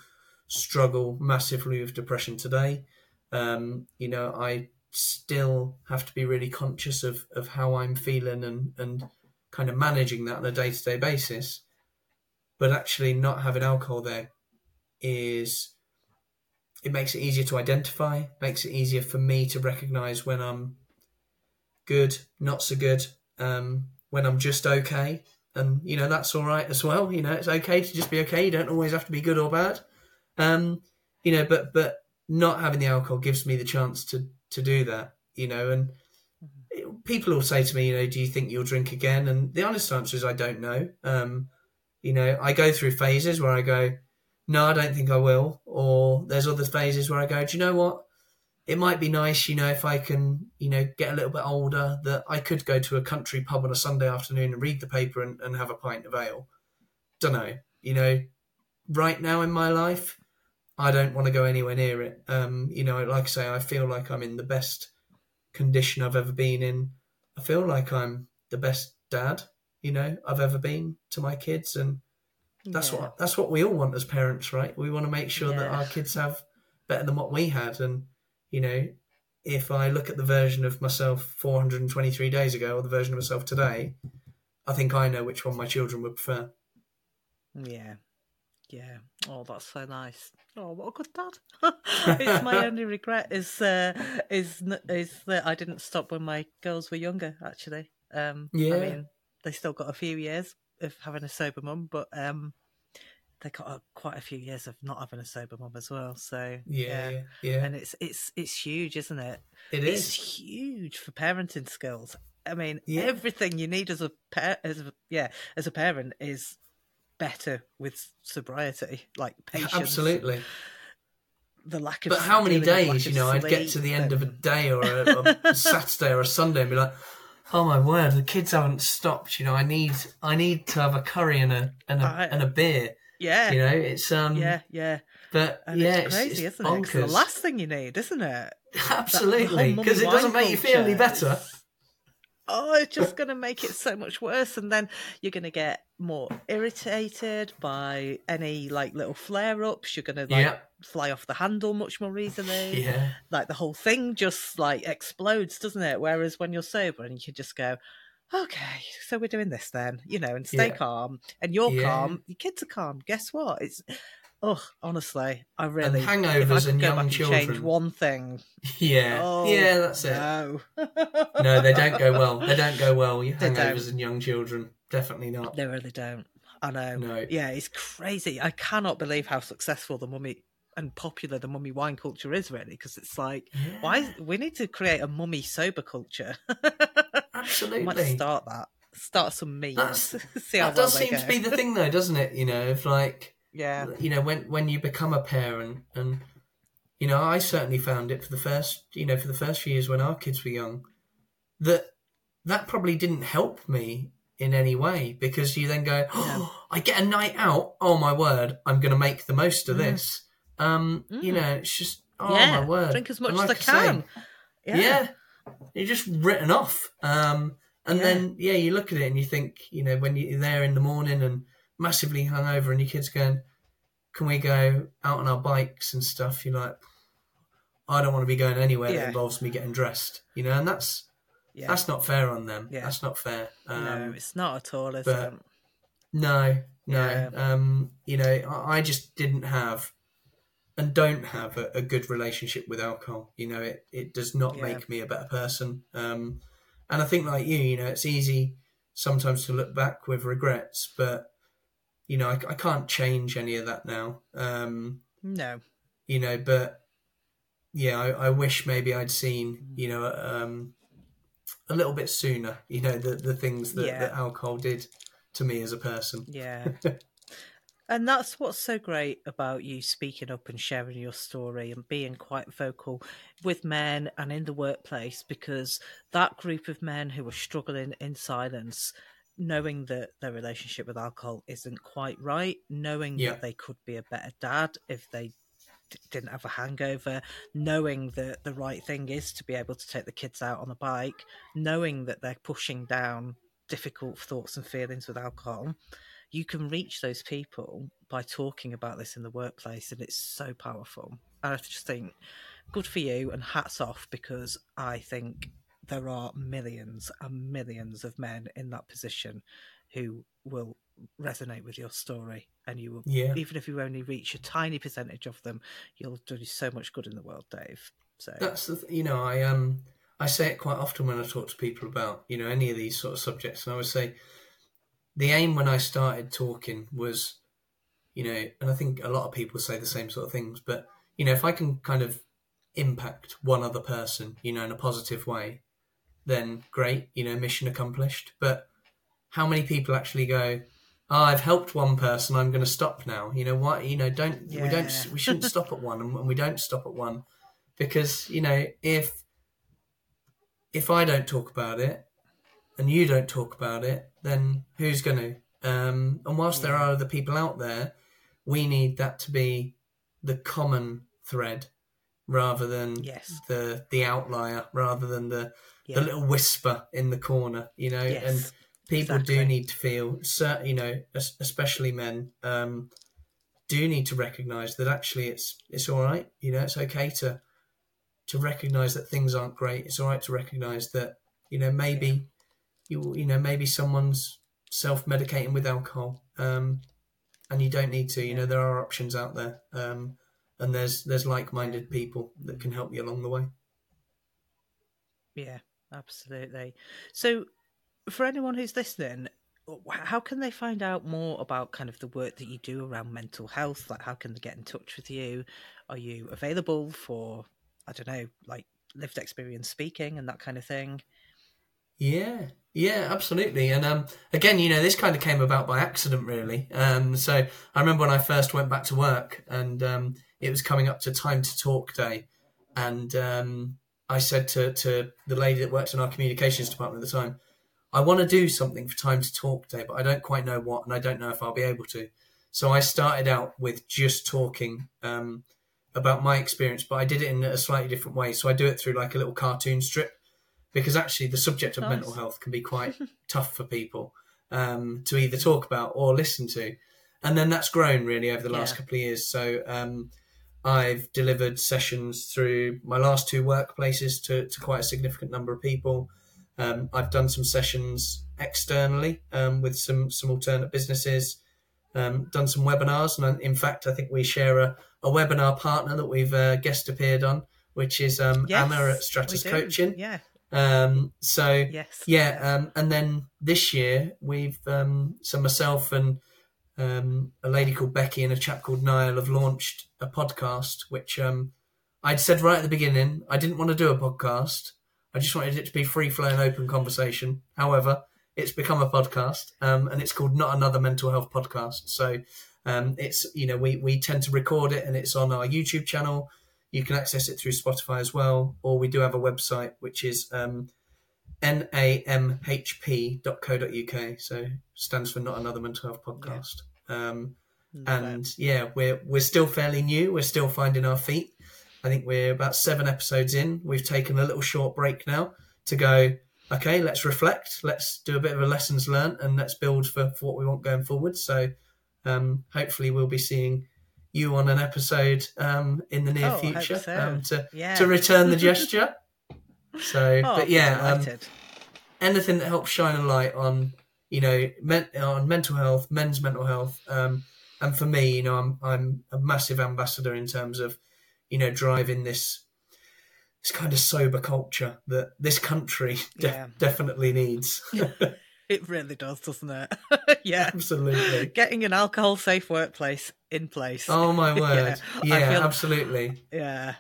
struggle massively with depression today. Um, you know, I still have to be really conscious of, of how I'm feeling and, and kind of managing that on a day to day basis. But actually, not having alcohol there is it makes it easier to identify, makes it easier for me to recognize when I'm good, not so good, um, when I'm just okay. And, you know, that's all right as well. You know, it's okay to just be okay. You don't always have to be good or bad. Um, you know, but, but not having the alcohol gives me the chance to, to do that, you know, and it- people will say to me, you know, do you think you'll drink again? And the honest answer is I don't know. Um, you know, I go through phases where I go, no, I don't think I will. Or there's other phases where I go, do you know what? It might be nice, you know, if I can, you know, get a little bit older, that I could go to a country pub on a Sunday afternoon and read the paper and, and have a pint of ale. Don't know. You know, right now in my life, I don't want to go anywhere near it. Um, you know, like I say, I feel like I'm in the best condition I've ever been in. I feel like I'm the best dad, you know, I've ever been to my kids and that's Yeah. what that's what we all want as parents, right? We want to make sure that our kids have better than what we had. And you know, if I look at the version of myself 423 days ago or the version of myself today, I think I know which one my children would prefer. Yeah. Yeah. Oh, that's so nice. Oh, what a good dad. it's my only regret is uh, is is that I didn't stop when my girls were younger. Actually, um, Yeah. I mean, they still got a few years of having a sober mum, but um, they got a, quite a few years of not having a sober mum as well. So Yeah, yeah, yeah. and it's it's it's huge, isn't it? it It's is. huge for parenting skills. I mean, Yeah. everything you need as a pa- as a, yeah as a parent is better with sobriety, like patience. Absolutely. The lack of But how many dealing with lack days, you know, I'd get to the end of a day or a, a Saturday or a Sunday and be like, "Oh my word, the kids haven't stopped." You know, I need, I need to have a curry and a and a, I- and a beer. yeah, You know, it's um, yeah, yeah, but and yeah, it's crazy, it's, isn't it? It's the last thing you need, isn't it? Absolutely, because it doesn't make you feel any better. is- Oh, it's just going to make it so much worse, and then you're going to get more irritated by any like little flare-ups. You're going to like Yeah. fly off the handle much more easily. Yeah, Like the whole thing just like explodes, doesn't it? Whereas when you're sober and you can just go, okay, so we're doing this then, you know, and stay Yeah. calm, and you're Yeah. calm, your kids are calm. Guess what? It's oh, honestly, I really I hangovers and go young back and change one thing. yeah, Oh, yeah. That's it. No, No, they don't go well. They don't go well. Hangovers and young children, definitely not. They really don't. I know. No. Yeah, it's crazy. I cannot believe how successful the mummy and popular the mummy wine culture is, really, because it's like, Yeah, why we need to create a mummy sober culture. Absolutely. Might start that. Start some memes. That's- See how That does well they seem go. to be the thing, though, doesn't it? You know, if like Yeah. you know when when you become a parent and you know i certainly found it for the first you know for the first few years when our kids were young that that probably didn't help me in any way because you then go oh, i get a night out oh my word i'm going to make the most of Mm. this um you Mm. know it's just oh yeah. my word Drink as much And as like I say, can. yeah. you're just written off um and Yeah. then yeah you look at it and you think you know when you're there in the morning and massively hungover and your kids going can we go out on our bikes and stuff you're like i don't want to be going anywhere Yeah. that involves me getting dressed you know and that's Yeah. that's not fair on them Yeah. that's not fair um, no, it's not at all, is it? no, no. Yeah. Um, you know, I, I just didn't have and don't have a, a good relationship with alcohol. You know, it, it does not Yeah. make me a better person. Um, and I think, like you, you know, it's easy sometimes to look back with regrets, but you know, I, I can't change any of that now. Um, No. you know, but yeah, I, I wish maybe I'd seen, you know, um, a little bit sooner, you know, the the things that, Yeah. that alcohol did to me as a person. Yeah. And that's what's so great about you speaking up and sharing your story and being quite vocal with men and in the workplace because that group of men who are struggling in silence, knowing that their relationship with alcohol isn't quite right, knowing Yeah. that they could be a better dad if they d- didn't have a hangover, knowing that the right thing is to be able to take the kids out on a bike, knowing that they're pushing down difficult thoughts and feelings with alcohol you can reach those people by talking about this in the workplace and it's so powerful and i just think good for you and hats off because i think there are millions and millions of men in that position who will resonate with your story and you will Yeah. even if you only reach a tiny percentage of them you'll do so much good in the world dave so That's the th- you know I um I say it quite often when I talk to people about you know any of these sort of subjects, and I would say the aim when I started talking was, you know, and I think a lot of people say the same sort of things, but you know if I can kind of impact one other person, you know, in a positive way, then great, you know, mission accomplished. But how many people actually go? Oh, I've helped one person. I'm going to stop now. You know what? You know, don't we don't we shouldn't stop at one, and we don't stop at one because you know if if I don't talk about it and you don't talk about it, then who's going to? Um, and whilst there are other people out there, we need that to be the common thread rather than yes the the outlier, rather than the yeah the little whisper in the corner. You know, yes and people do need to feel, you know, especially men, um, do need to recognise that actually it's it's all right. You know, it's okay to to recognise that things aren't great. It's all right to recognise that you know maybe you you know maybe someone's self medicating with alcohol, um, and you don't need to. You know, there are options out there, um, and there's there's like minded people that can help you along the way. Yeah, absolutely. So, for anyone who's listening, how can they find out more about kind of the work that you do around mental health? Like, how can they get in touch with you? Are you available for, I don't know, like lived experience speaking and that kind of thing? Yeah, yeah, absolutely. And um, again, you know, this kind of came about by accident, really. Um, so I remember when I first went back to work, and um, it was coming up to time to talk day, and um, I said to to the lady that worked in our communications department at the time, I want to do something for time to talk day, but I don't quite know what, and I don't know if I'll be able to. So I started out with just talking um, about my experience, but I did it in a slightly different way. So I do it through like a little cartoon strip because actually the subject of Nice. mental health can be quite tough for people um, to either talk about or listen to. And then that's grown really over the last Yeah. couple of years. So um, I've delivered sessions through my last two workplaces to, to quite a significant number of people. Um, I've done some sessions externally um, with some some alternate businesses. Um, done some webinars, and in fact, I think we share a, a webinar partner that we've uh, guest appeared on, which is um, Anna at Stratus. Coaching. Yeah, Um, so yes. yeah, um, and then this year we've um, so myself and um, a lady called Becky and a chap called Niall have launched a podcast, which um, I'd said right at the beginning I didn't want to do a podcast. I just wanted it to be free flowing, open conversation. However, it's become a podcast, um, and it's called Not Another Mental Health Podcast. So um, it's you know we we tend to record it, and it's on our YouTube channel. You can access it through Spotify as well, or we do have a website which is um, namhp.co.uk. So stands for Not Another Mental Health Podcast. Um, it. and yeah, we're we're still fairly new. We're still finding our feet. I think we're about seven episodes in. We've taken a little short break now to go. Okay, let's reflect. Let's do a bit of a lessons learned, and let's build for, for what we want going forward. So, um, hopefully, we'll be seeing you on an episode um, in the near Oh, future so. um, to yeah. to return the gesture. So, Oh, but yeah, um, anything that helps shine a light on you know men, on mental health, men's mental health, um, and for me, you know, I'm I'm a massive ambassador in terms of you know driving this this kind of sober culture that this country de- Yeah. definitely needs. It really does, doesn't it? yeah. Absolutely. Getting an alcohol safe workplace in place. Oh my word! Yeah, Yeah, feel- absolutely. Yeah.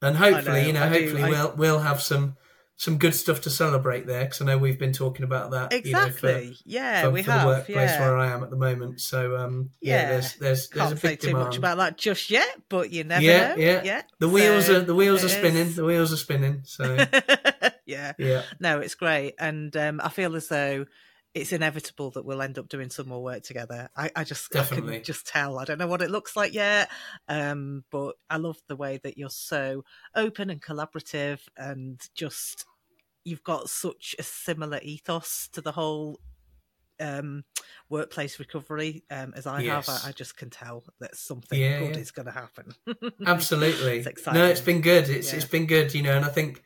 And hopefully, know, you know, I do, hopefully I- we'll we'll have some some good stuff to celebrate there because I know we've been talking about that. Exactly. You know, for, yeah, for, we for have. the workplace yeah. where I am at the moment. So um, yeah, Yeah. there's there's there's Can't a say big too much about that just yet, but you never yeah, know. yeah, yeah. The wheels are the wheels are spinning. is. The wheels are spinning. So yeah. yeah, No, it's great, and um, I feel as though it's inevitable that we'll end up doing some more work together. I, I just I Definitely. can just tell. I don't know what it looks like yet, um, but I love the way that you're so open and collaborative, and just you've got such a similar ethos to the whole um, workplace recovery um, as I have. I, I just can tell that something Yeah, good yeah. is going to happen. absolutely. It's exciting. no, it's been good. It's Yeah. it's been good. You know, and I think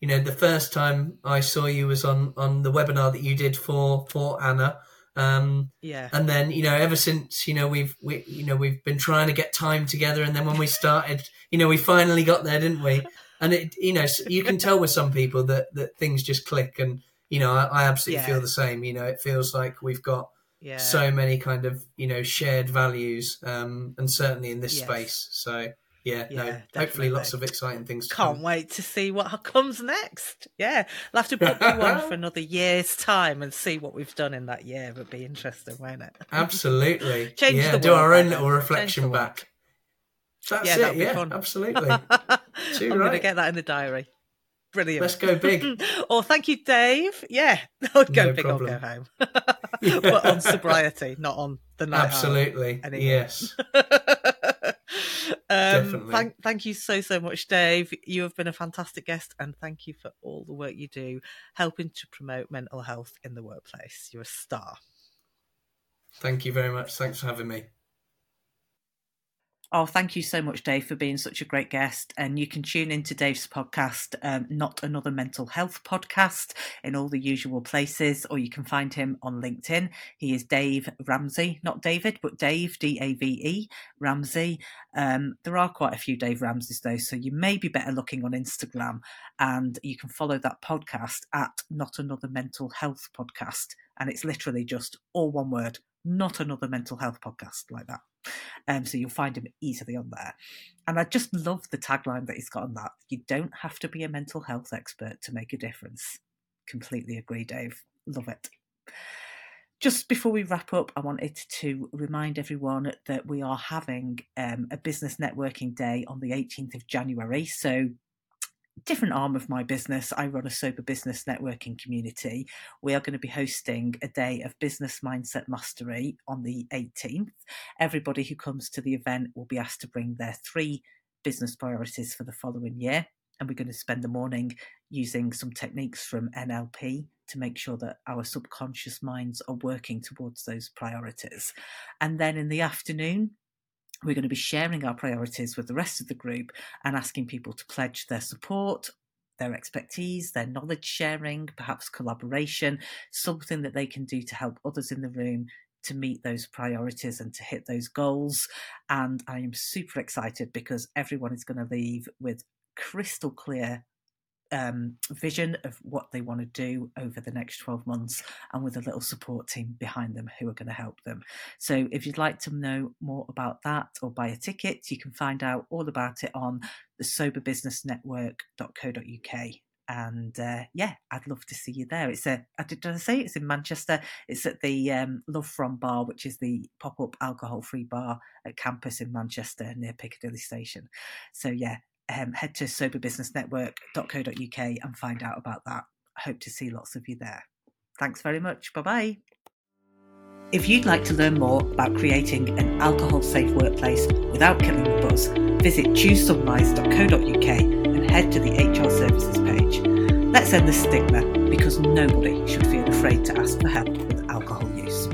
you know the first time I saw you was on on the webinar that you did for for Anna. Um, yeah, and then you know ever since you know we've we you know we've been trying to get time together and then when we started you know we finally got there didn't we and it you know you can tell with some people that that things just click and you know i, I absolutely Yeah. feel the same you know it feels like we've got yeah. so many kind of you know shared values um and certainly in this Yes. space so yeah, no Yeah, hopefully lots of exciting things to Can't come. wait to see what comes next. Yeah, we'll have to put you on for another year's time and see what we've done in that year. It'd be interesting, won't it? absolutely Change yeah the do our own little reflection back that's Yeah, it yeah fun. absolutely I'm Too going to get that in the diary. Brilliant. let's go big oh, thank you, Dave. Yeah, I'll go No big or go home. but on sobriety, not on the night. Absolutely. Yes. Um, thank, thank you so so much, Dave. You have been a fantastic guest, and thank you for all the work you do helping to promote mental health in the workplace. You're a star. Thank you very much. Thanks for having me. Oh, thank you so much, Dave, for being such a great guest. And you can tune into Dave's podcast, um, Not Another Mental Health Podcast, in all the usual places, or you can find him on LinkedIn. He is Dave Ramsay, not David, but Dave, D A V E, Ramsay. Um, there are quite a few Dave Ramsays, though, so you may be better looking on Instagram. And you can follow that podcast at Not Another Mental Health Podcast. And it's literally just all one word, Not Another Mental Health Podcast, like that. Um, so you'll find him easily on there. And I just love the tagline that he's got on that. You don't have to be a mental health expert to make a difference. Completely agree, Dave. Love it. Just before we wrap up, I wanted to remind everyone that we are having um, a business networking day on the 18th of January. So different arm of my business. I run a sober business networking community. We are going to be hosting a day of business mindset mastery on the 18th. Everybody who comes to the event will be asked to bring their three business priorities for the following year. And we're going to spend the morning using some techniques from NLP to make sure that our subconscious minds are working towards those priorities. And then in the afternoon, we're going to be sharing our priorities with the rest of the group and asking people to pledge their support, their expertise, their knowledge sharing, perhaps collaboration, something that they can do to help others in the room to meet those priorities and to hit those goals. And I am super excited because everyone is going to leave with crystal clear um, vision of what they want to do over the next 12 months and with a little support team behind them who are going to help them. So if you'd like to know more about that or buy a ticket, you can find out all about it on the soberbusinessnetwork.co.uk. And uh, yeah, I'd love to see you there. It's a, did I say it's in Manchester? It's at the um, Love From Bar, which is the pop up alcohol free bar at campus in Manchester near Piccadilly Station. So yeah, um, head to soberbusinessnetwork.co.uk and find out about that. I hope to see lots of you there. Thanks very much. Bye bye. If you'd like to learn more about creating an alcohol safe workplace without killing the buzz, visit choosesunrise.co.uk and head to the HR services page. Let's end the stigma because nobody should feel afraid to ask for help with alcohol use.